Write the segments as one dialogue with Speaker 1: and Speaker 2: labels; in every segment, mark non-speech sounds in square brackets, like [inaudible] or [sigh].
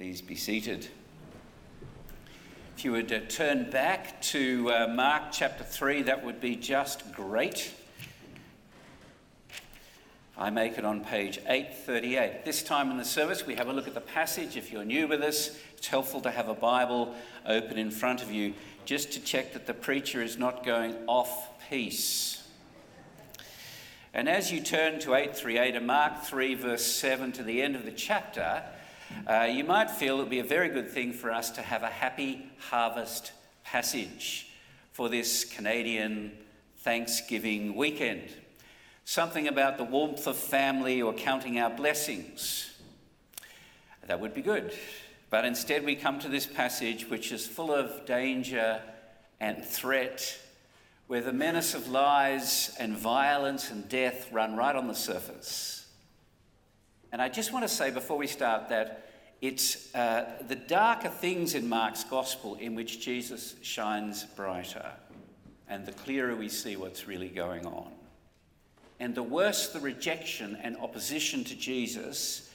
Speaker 1: Please be seated. If you would uh, turn back to uh, Mark chapter 3, that would be just great. I make it on page 838. This time in the service, we have a look at the passage. If you're new with us, it's helpful to have a Bible open in front of you just to check that the preacher is not going off piece. And as you turn to 838 and Mark 3, verse 7 to the end of the chapter, uh, you might feel it would be a very good thing for us to have a happy harvest passage for this Canadian Thanksgiving weekend. Something about the warmth of family or counting our blessings. That would be good. But instead, we come to this passage which is full of danger and threat, where the menace of lies and violence and death run right on the surface. And I just want to say before we start that it's uh, the darker things in Mark's gospel in which Jesus shines brighter, and the clearer we see what's really going on. And the worse the rejection and opposition to Jesus,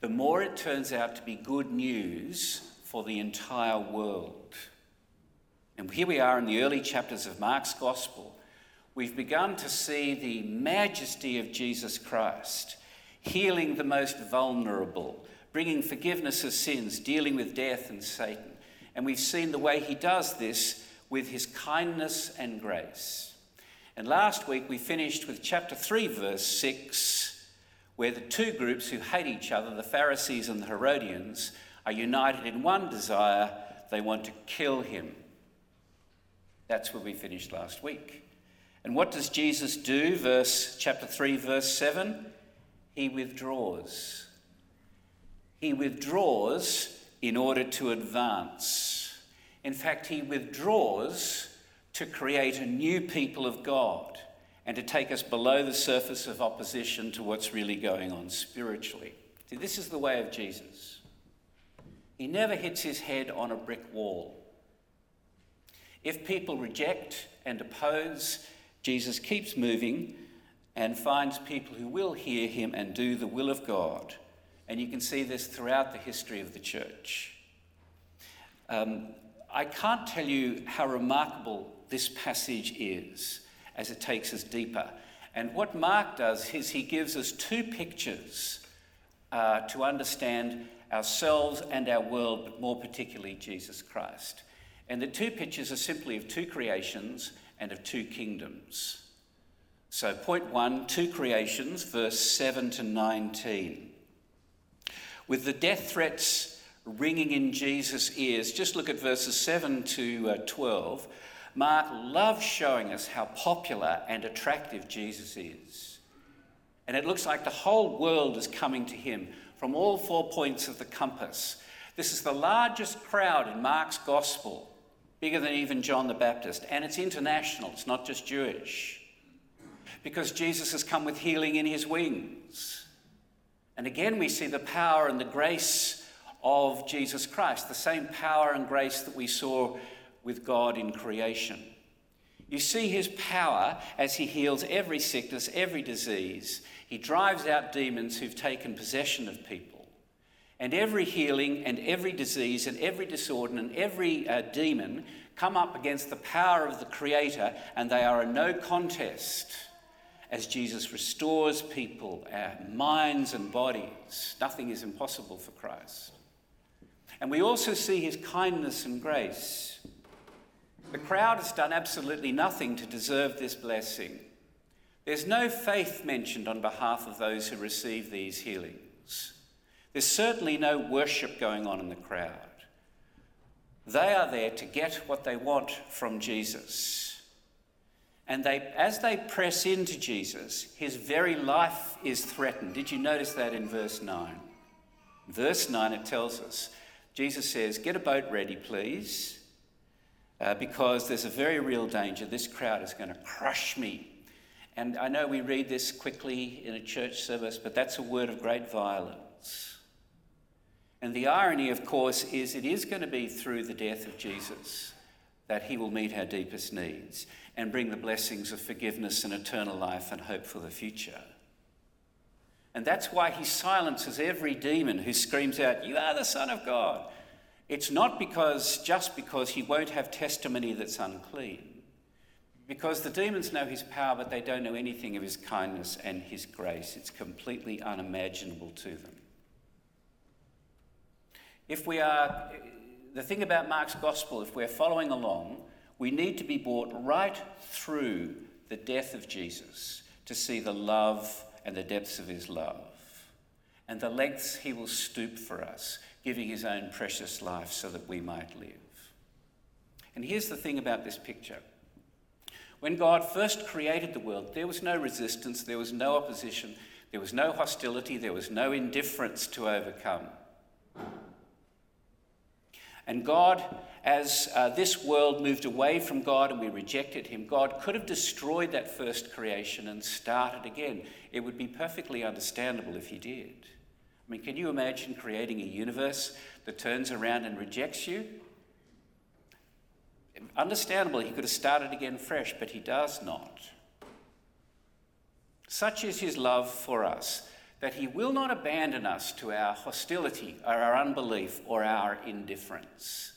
Speaker 1: the more it turns out to be good news for the entire world. And here we are in the early chapters of Mark's gospel. We've begun to see the majesty of Jesus Christ healing the most vulnerable, bringing forgiveness of sins, dealing with death and Satan. And we've seen the way he does this with his kindness and grace. And last week we finished with chapter 3, verse 6, where the two groups who hate each other, the Pharisees and the Herodians, are united in one desire they want to kill him. That's where we finished last week. And what does Jesus do? Verse chapter 3 verse 7 he withdraws. He withdraws in order to advance. In fact, he withdraws to create a new people of God and to take us below the surface of opposition to what's really going on spiritually. See, this is the way of Jesus. He never hits his head on a brick wall. If people reject and oppose, Jesus keeps moving and finds people who will hear him and do the will of God. And you can see this throughout the history of the church. Um, I can't tell you how remarkable this passage is as it takes us deeper. And what Mark does is he gives us two pictures uh, to understand ourselves and our world, but more particularly Jesus Christ. And the two pictures are simply of two creations and of two kingdoms. So, point one, two creations, verse 7 to 19. With the death threats ringing in Jesus' ears, just look at verses 7 to uh, 12. Mark loves showing us how popular and attractive Jesus is. And it looks like the whole world is coming to him from all four points of the compass. This is the largest crowd in Mark's gospel, bigger than even John the Baptist, and it's international, it's not just Jewish because Jesus has come with healing in his wings. And again, we see the power and the grace of Jesus Christ, the same power and grace that we saw with God in creation. You see his power as he heals every sickness, every disease. He drives out demons who've taken possession of people. And every healing and every disease and every disorder and every uh, demon come up against the power of the Creator, and they are a no contest as Jesus restores people, our minds and bodies. Nothing is impossible for Christ. And we also see his kindness and grace. The crowd has done absolutely nothing to deserve this blessing. There's no faith mentioned on behalf of those who receive these healings. There's certainly no worship going on in the crowd. They are there to get what they want from Jesus. And they, as they press into Jesus, his very life is threatened. Did you notice that in verse 9? Verse 9, it tells us Jesus says, Get a boat ready, please, uh, because there's a very real danger. This crowd is going to crush me. And I know we read this quickly in a church service, but that's a word of great violence. And the irony, of course, is it is going to be through the death of Jesus that he will meet our deepest needs and bring the blessings of forgiveness and eternal life and hope for the future. And that's why he silences every demon who screams out, You are the Son of God. It's not because just because he won't have testimony that's unclean. Because the demons know his power, but they don't know anything of his kindness and his grace. It's completely unimaginable to them. If we are, the thing about Mark's gospel, if we're following along, we need to be brought right through the death of Jesus to see the love and the depths of his love and the lengths he will stoop for us, giving his own precious life so that we might live. And here's the thing about this picture. When God first created the world, there was no resistance, there was no opposition, there was no hostility, there was no indifference to overcome. And God, as uh, this world moved away from God and we rejected Him, God could have destroyed that first creation and started again. It would be perfectly understandable if He did. I mean, can you imagine creating a universe that turns around and rejects you? Understandable, He could have started again fresh, but He does not. Such is His love for us that he will not abandon us to our hostility or our unbelief or our indifference.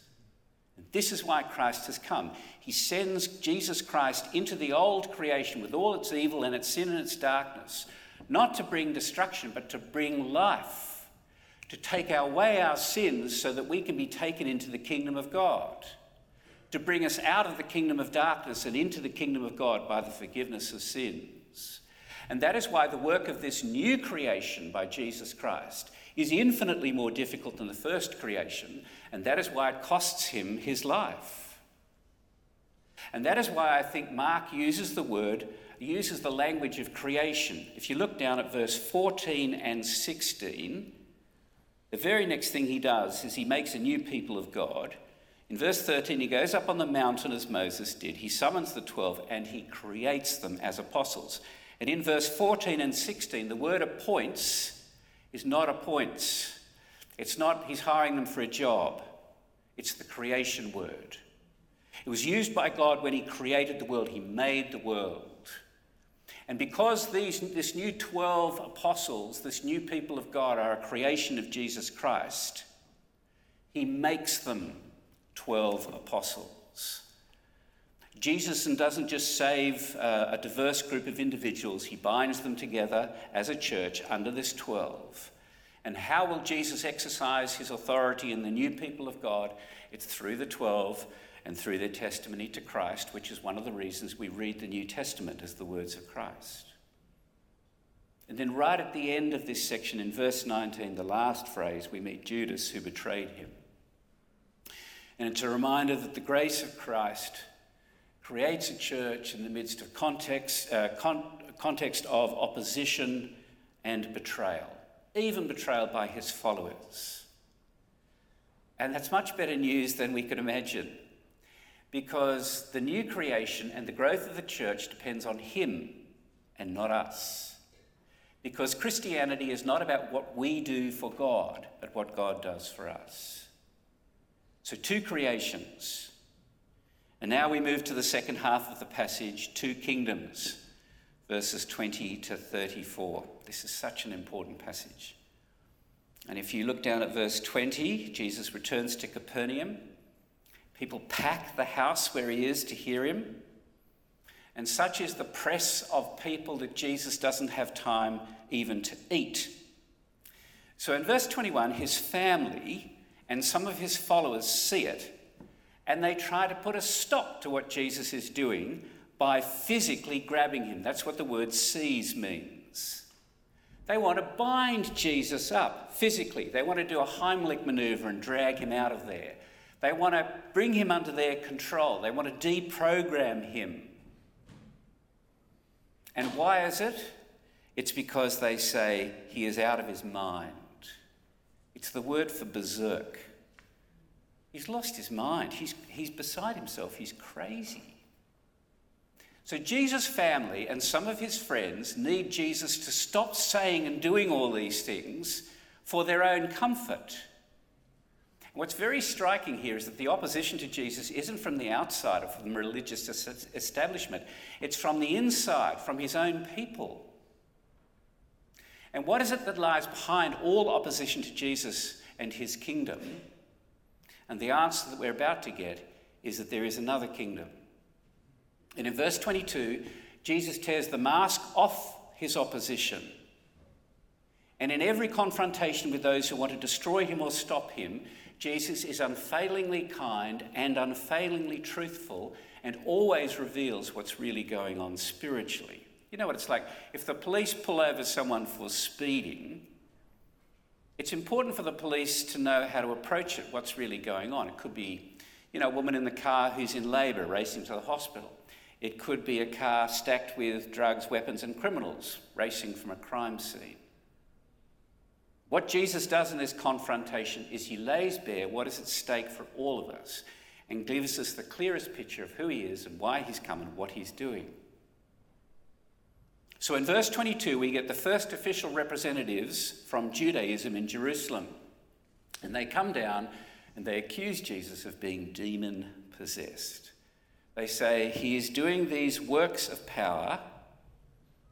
Speaker 1: This is why Christ has come. He sends Jesus Christ into the old creation with all its evil and its sin and its darkness, not to bring destruction, but to bring life, to take away our sins so that we can be taken into the kingdom of God, to bring us out of the kingdom of darkness and into the kingdom of God by the forgiveness of sin. And that is why the work of this new creation by Jesus Christ is infinitely more difficult than the first creation, and that is why it costs him his life. And that is why I think Mark uses the word, uses the language of creation. If you look down at verse 14 and 16, the very next thing he does is he makes a new people of God. In verse 13, he goes up on the mountain as Moses did. He summons the 12 and he creates them as apostles. And in verse 14 and 16, the word appoints is not appoints. It's not he's hiring them for a job, it's the creation word. It was used by God when he created the world, he made the world. And because these, this new 12 apostles, this new people of God, are a creation of Jesus Christ, he makes them 12 apostles. Jesus doesn't just save uh, a diverse group of individuals, he binds them together as a church under this 12. And how will Jesus exercise his authority in the new people of God? It's through the 12 and through their testimony to Christ, which is one of the reasons we read the New Testament as the words of Christ. And then, right at the end of this section, in verse 19, the last phrase, we meet Judas who betrayed him. And it's a reminder that the grace of Christ creates a church in the midst of context, uh, con- context of opposition and betrayal, even betrayal by his followers. And that's much better news than we could imagine because the new creation and the growth of the church depends on him and not us. Because Christianity is not about what we do for God, but what God does for us. So, two creations and now we move to the second half of the passage, two kingdoms, verses 20 to 34. This is such an important passage. And if you look down at verse 20, Jesus returns to Capernaum. People pack the house where he is to hear him. And such is the press of people that Jesus doesn't have time even to eat. So in verse 21, his family and some of his followers see it and they try to put a stop to what Jesus is doing by physically grabbing him. That's what the word seize means. They want to bind Jesus up physically. They want to do a Heimlich maneuver and drag him out of there. They want to bring him under their control. They want to deprogram him. And why is it? It's because they say he is out of his mind. It's the word for berserk. He's lost his mind. He's, he's beside himself. He's crazy. So, Jesus' family and some of his friends need Jesus to stop saying and doing all these things for their own comfort. What's very striking here is that the opposition to Jesus isn't from the outside or from the religious establishment, it's from the inside, from his own people. And what is it that lies behind all opposition to Jesus and his kingdom? And the answer that we're about to get is that there is another kingdom. And in verse 22, Jesus tears the mask off his opposition. And in every confrontation with those who want to destroy him or stop him, Jesus is unfailingly kind and unfailingly truthful and always reveals what's really going on spiritually. You know what it's like? If the police pull over someone for speeding, it's important for the police to know how to approach it, what's really going on. It could be, you know, a woman in the car who's in labour racing to the hospital. It could be a car stacked with drugs, weapons, and criminals racing from a crime scene. What Jesus does in this confrontation is he lays bare what is at stake for all of us and gives us the clearest picture of who he is and why he's come and what he's doing. So in verse 22, we get the first official representatives from Judaism in Jerusalem. And they come down and they accuse Jesus of being demon possessed. They say he is doing these works of power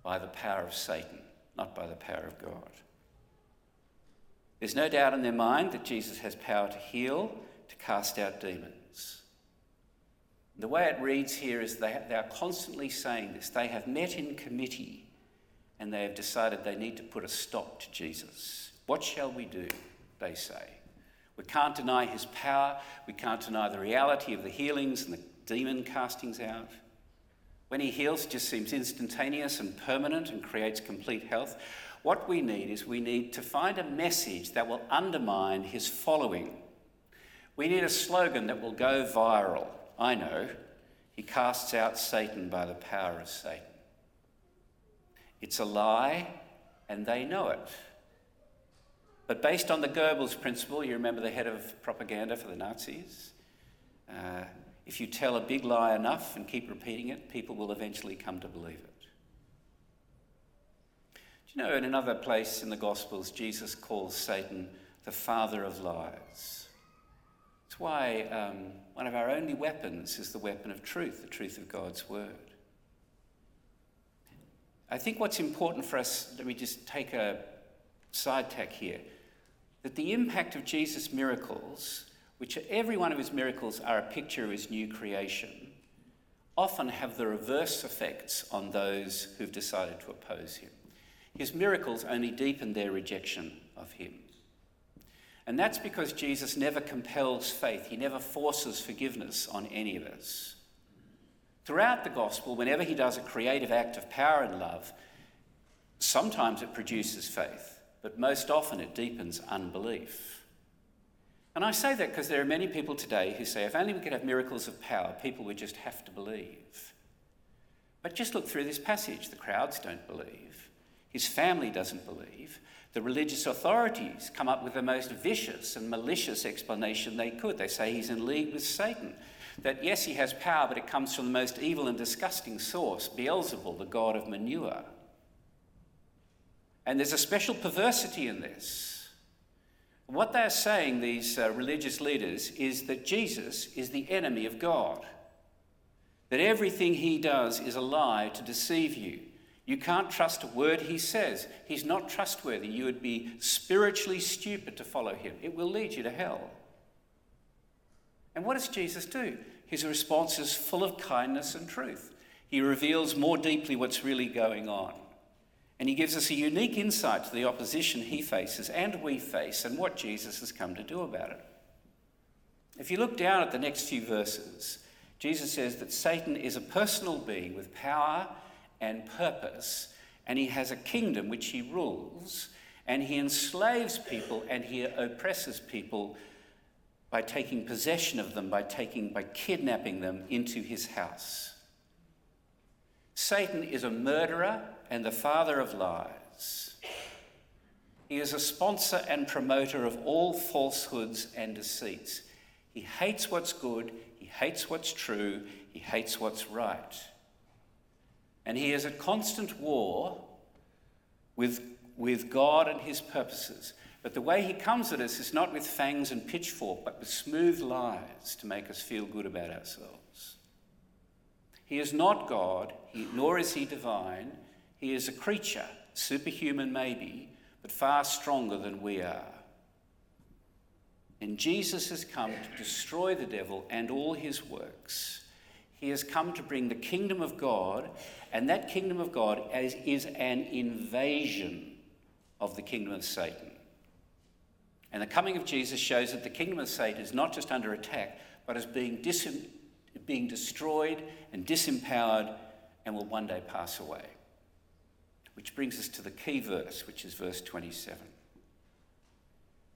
Speaker 1: by the power of Satan, not by the power of God. There's no doubt in their mind that Jesus has power to heal, to cast out demons. The way it reads here is they, they are constantly saying this. They have met in committee and they have decided they need to put a stop to Jesus. What shall we do? They say. We can't deny his power. We can't deny the reality of the healings and the demon castings out. When he heals, it just seems instantaneous and permanent and creates complete health. What we need is we need to find a message that will undermine his following. We need a slogan that will go viral. I know. He casts out Satan by the power of Satan. It's a lie, and they know it. But based on the Goebbels principle, you remember the head of propaganda for the Nazis? Uh, if you tell a big lie enough and keep repeating it, people will eventually come to believe it. Do you know, in another place in the Gospels, Jesus calls Satan the father of lies. It's why um, one of our only weapons is the weapon of truth, the truth of God's word. I think what's important for us, let me just take a side tack here, that the impact of Jesus' miracles, which every one of his miracles are a picture of his new creation, often have the reverse effects on those who've decided to oppose him. His miracles only deepen their rejection of him. And that's because Jesus never compels faith, he never forces forgiveness on any of us. Throughout the gospel, whenever he does a creative act of power and love, sometimes it produces faith, but most often it deepens unbelief. And I say that because there are many people today who say, if only we could have miracles of power, people would just have to believe. But just look through this passage. The crowds don't believe. His family doesn't believe. The religious authorities come up with the most vicious and malicious explanation they could. They say he's in league with Satan. That yes, he has power, but it comes from the most evil and disgusting source, Beelzebul, the god of manure. And there's a special perversity in this. What they're saying, these uh, religious leaders, is that Jesus is the enemy of God. That everything he does is a lie to deceive you. You can't trust a word he says. He's not trustworthy. You would be spiritually stupid to follow him. It will lead you to hell. And what does Jesus do? His response is full of kindness and truth. He reveals more deeply what's really going on. And he gives us a unique insight to the opposition he faces and we face and what Jesus has come to do about it. If you look down at the next few verses, Jesus says that Satan is a personal being with power and purpose, and he has a kingdom which he rules, and he enslaves people and he oppresses people by taking possession of them, by taking by kidnapping them into his house. Satan is a murderer and the father of lies. He is a sponsor and promoter of all falsehoods and deceits. He hates what's good, he hates what's true, he hates what's right. And he is at constant war with, with God and his purposes. But the way he comes at us is not with fangs and pitchfork, but with smooth lies to make us feel good about ourselves. He is not God, he, nor is he divine. He is a creature, superhuman maybe, but far stronger than we are. And Jesus has come to destroy the devil and all his works. He has come to bring the kingdom of God, and that kingdom of God is, is an invasion of the kingdom of Satan. And the coming of Jesus shows that the kingdom of Satan is not just under attack, but is being, dis- being destroyed and disempowered and will one day pass away. Which brings us to the key verse, which is verse 27.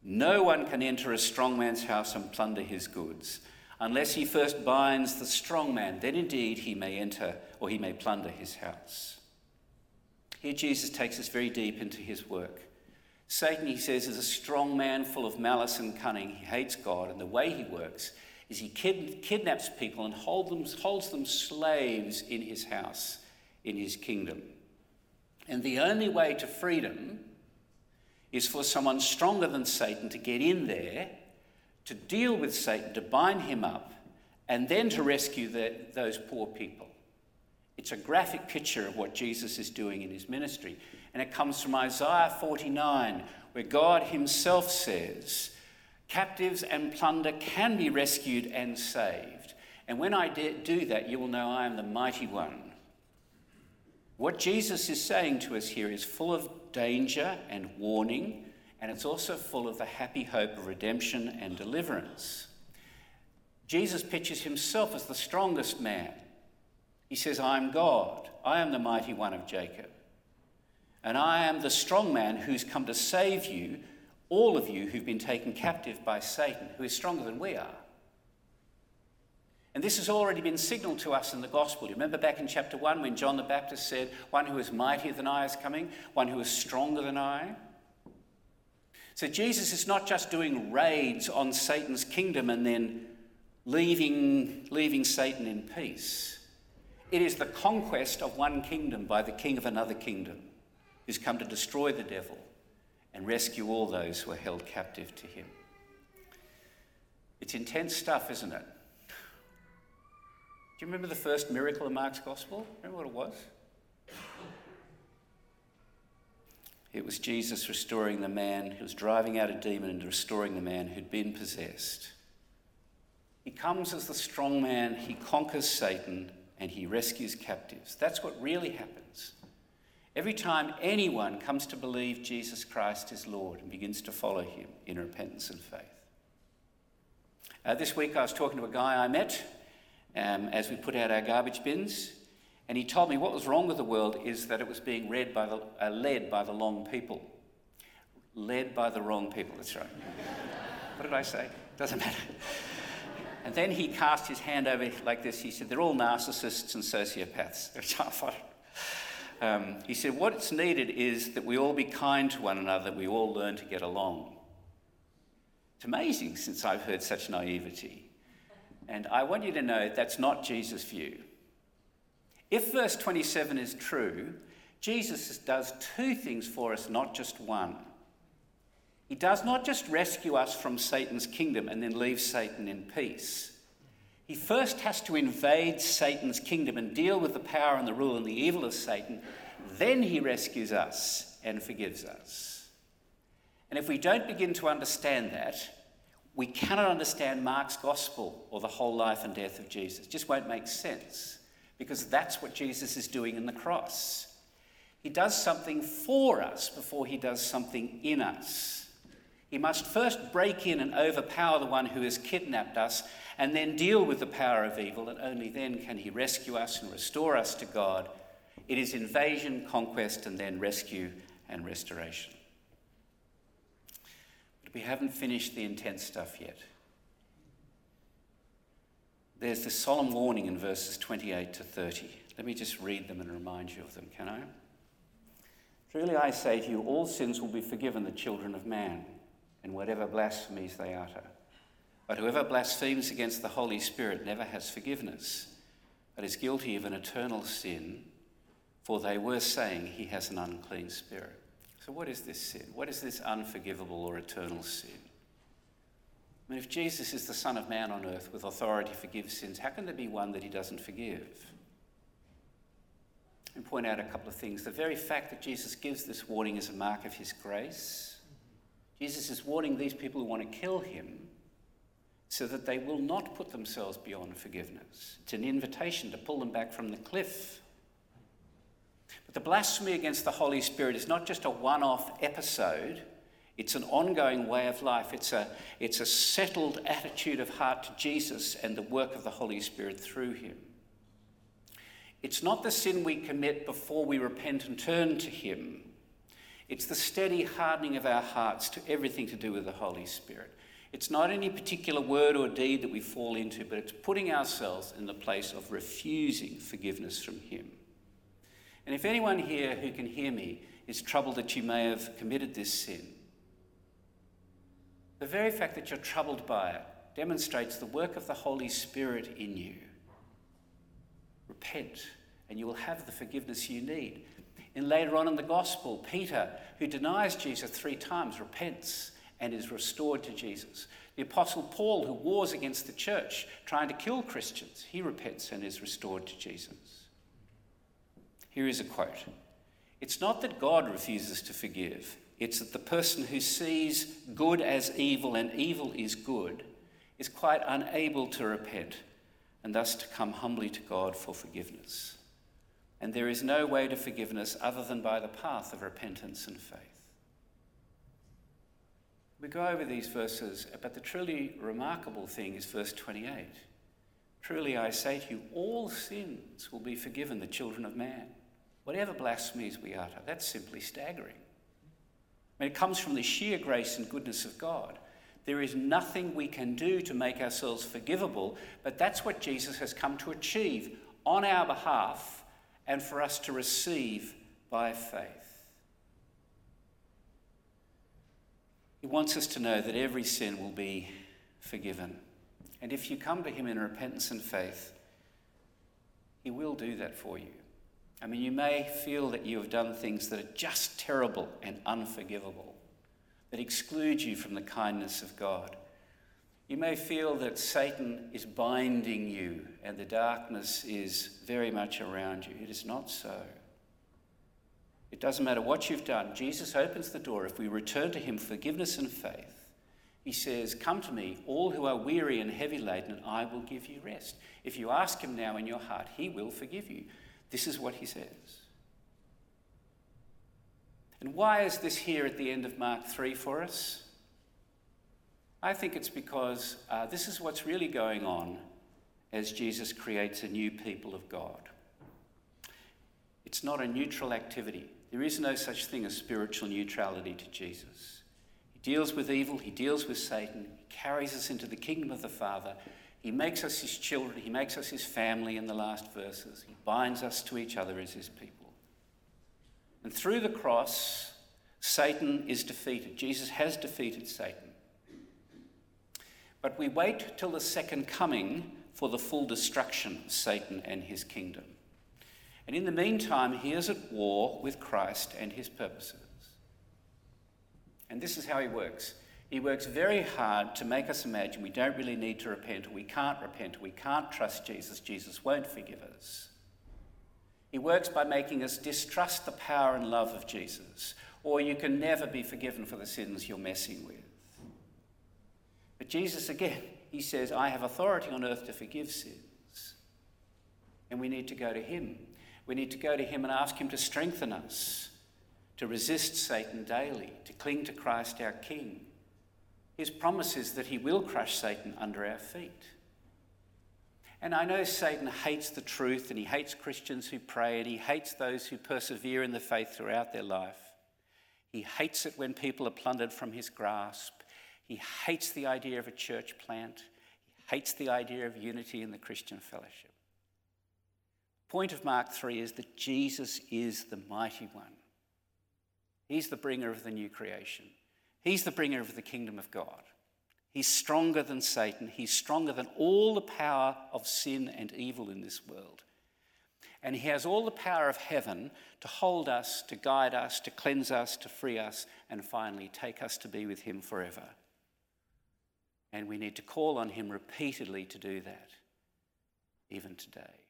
Speaker 1: No one can enter a strong man's house and plunder his goods unless he first binds the strong man. Then indeed he may enter or he may plunder his house. Here Jesus takes us very deep into his work. Satan, he says, is a strong man full of malice and cunning. He hates God, and the way he works is he kid- kidnaps people and hold them, holds them slaves in his house, in his kingdom. And the only way to freedom is for someone stronger than Satan to get in there, to deal with Satan, to bind him up, and then to rescue the, those poor people. It's a graphic picture of what Jesus is doing in his ministry. And it comes from Isaiah 49, where God himself says, Captives and plunder can be rescued and saved. And when I do that, you will know I am the mighty one. What Jesus is saying to us here is full of danger and warning, and it's also full of the happy hope of redemption and deliverance. Jesus pictures himself as the strongest man. He says, I am God, I am the mighty one of Jacob. And I am the strong man who's come to save you, all of you who've been taken captive by Satan, who is stronger than we are. And this has already been signaled to us in the gospel. You remember back in chapter 1 when John the Baptist said, One who is mightier than I is coming, one who is stronger than I? So Jesus is not just doing raids on Satan's kingdom and then leaving, leaving Satan in peace. It is the conquest of one kingdom by the king of another kingdom who's come to destroy the devil and rescue all those who are held captive to him. It's intense stuff, isn't it? Do you remember the first miracle in Mark's Gospel? Remember what it was? It was Jesus restoring the man who was driving out a demon and restoring the man who'd been possessed. He comes as the strong man, he conquers Satan, and he rescues captives. That's what really happens. Every time anyone comes to believe Jesus Christ is Lord and begins to follow him in repentance and faith. Uh, this week I was talking to a guy I met um, as we put out our garbage bins. And he told me what was wrong with the world is that it was being read by the, uh, led by the wrong people. Led by the wrong people, that's right. [laughs] what did I say? Doesn't matter. And then he cast his hand over like this. He said, They're all narcissists and sociopaths. [laughs] um, he said, What's needed is that we all be kind to one another, we all learn to get along. It's amazing since I've heard such naivety. And I want you to know that's not Jesus' view. If verse 27 is true, Jesus does two things for us, not just one. He does not just rescue us from Satan's kingdom and then leave Satan in peace. He first has to invade Satan's kingdom and deal with the power and the rule and the evil of Satan. Then he rescues us and forgives us. And if we don't begin to understand that, we cannot understand Mark's gospel or the whole life and death of Jesus. It just won't make sense because that's what Jesus is doing in the cross. He does something for us before he does something in us. He must first break in and overpower the one who has kidnapped us and then deal with the power of evil, and only then can he rescue us and restore us to God. It is invasion, conquest, and then rescue and restoration. But We haven't finished the intense stuff yet. There's this solemn warning in verses 28 to 30. Let me just read them and remind you of them, can I? Truly I say to you, all sins will be forgiven the children of man, and whatever blasphemies they utter. But whoever blasphemes against the Holy Spirit never has forgiveness, but is guilty of an eternal sin, for they were saying he has an unclean spirit. So, what is this sin? What is this unforgivable or eternal sin? I mean, if Jesus is the Son of Man on earth with authority to forgive sins, how can there be one that he doesn't forgive? and point out a couple of things. The very fact that Jesus gives this warning is a mark of his grace. Jesus is warning these people who want to kill him so that they will not put themselves beyond forgiveness. It's an invitation to pull them back from the cliff. But the blasphemy against the Holy Spirit is not just a one off episode, it's an ongoing way of life. It's a, it's a settled attitude of heart to Jesus and the work of the Holy Spirit through him. It's not the sin we commit before we repent and turn to Him. It's the steady hardening of our hearts to everything to do with the Holy Spirit. It's not any particular word or deed that we fall into, but it's putting ourselves in the place of refusing forgiveness from Him. And if anyone here who can hear me is troubled that you may have committed this sin, the very fact that you're troubled by it demonstrates the work of the Holy Spirit in you. Repent, and you will have the forgiveness you need. And later on in the Gospel, Peter, who denies Jesus three times, repents and is restored to Jesus. The Apostle Paul, who wars against the church, trying to kill Christians, he repents and is restored to Jesus. Here is a quote It's not that God refuses to forgive, it's that the person who sees good as evil and evil is good is quite unable to repent and thus to come humbly to God for forgiveness. And there is no way to forgiveness other than by the path of repentance and faith. We go over these verses, but the truly remarkable thing is verse 28. Truly I say to you, all sins will be forgiven the children of man. Whatever blasphemies we utter, that's simply staggering. I mean, it comes from the sheer grace and goodness of God. There is nothing we can do to make ourselves forgivable, but that's what Jesus has come to achieve on our behalf and for us to receive by faith. He wants us to know that every sin will be forgiven. And if you come to Him in repentance and faith, He will do that for you. I mean, you may feel that you have done things that are just terrible and unforgivable, that exclude you from the kindness of God. You may feel that Satan is binding you and the darkness is very much around you. It is not so. It doesn't matter what you've done. Jesus opens the door. If we return to him forgiveness and faith, he says, Come to me, all who are weary and heavy laden, and I will give you rest. If you ask him now in your heart, he will forgive you. This is what he says. And why is this here at the end of Mark 3 for us? I think it's because uh, this is what's really going on as Jesus creates a new people of God. It's not a neutral activity. There is no such thing as spiritual neutrality to Jesus. He deals with evil, he deals with Satan, he carries us into the kingdom of the Father. He makes us his children, he makes us his family in the last verses. He binds us to each other as his people. And through the cross, Satan is defeated. Jesus has defeated Satan. But we wait till the second coming for the full destruction of Satan and his kingdom. And in the meantime, he is at war with Christ and his purposes. And this is how he works. He works very hard to make us imagine we don't really need to repent, or we can't repent, or we can't trust Jesus. Jesus won't forgive us. He works by making us distrust the power and love of Jesus, or you can never be forgiven for the sins you're messing with. But Jesus, again, he says, I have authority on earth to forgive sins. And we need to go to him. We need to go to Him and ask Him to strengthen us, to resist Satan daily, to cling to Christ our King. His promise is that He will crush Satan under our feet. And I know Satan hates the truth and he hates Christians who pray and he hates those who persevere in the faith throughout their life. He hates it when people are plundered from his grasp. He hates the idea of a church plant. He hates the idea of unity in the Christian fellowship point of Mark 3 is that Jesus is the mighty one. He's the bringer of the new creation. He's the bringer of the kingdom of God. He's stronger than Satan. He's stronger than all the power of sin and evil in this world. And he has all the power of heaven to hold us, to guide us, to cleanse us, to free us, and finally take us to be with him forever. And we need to call on him repeatedly to do that, even today.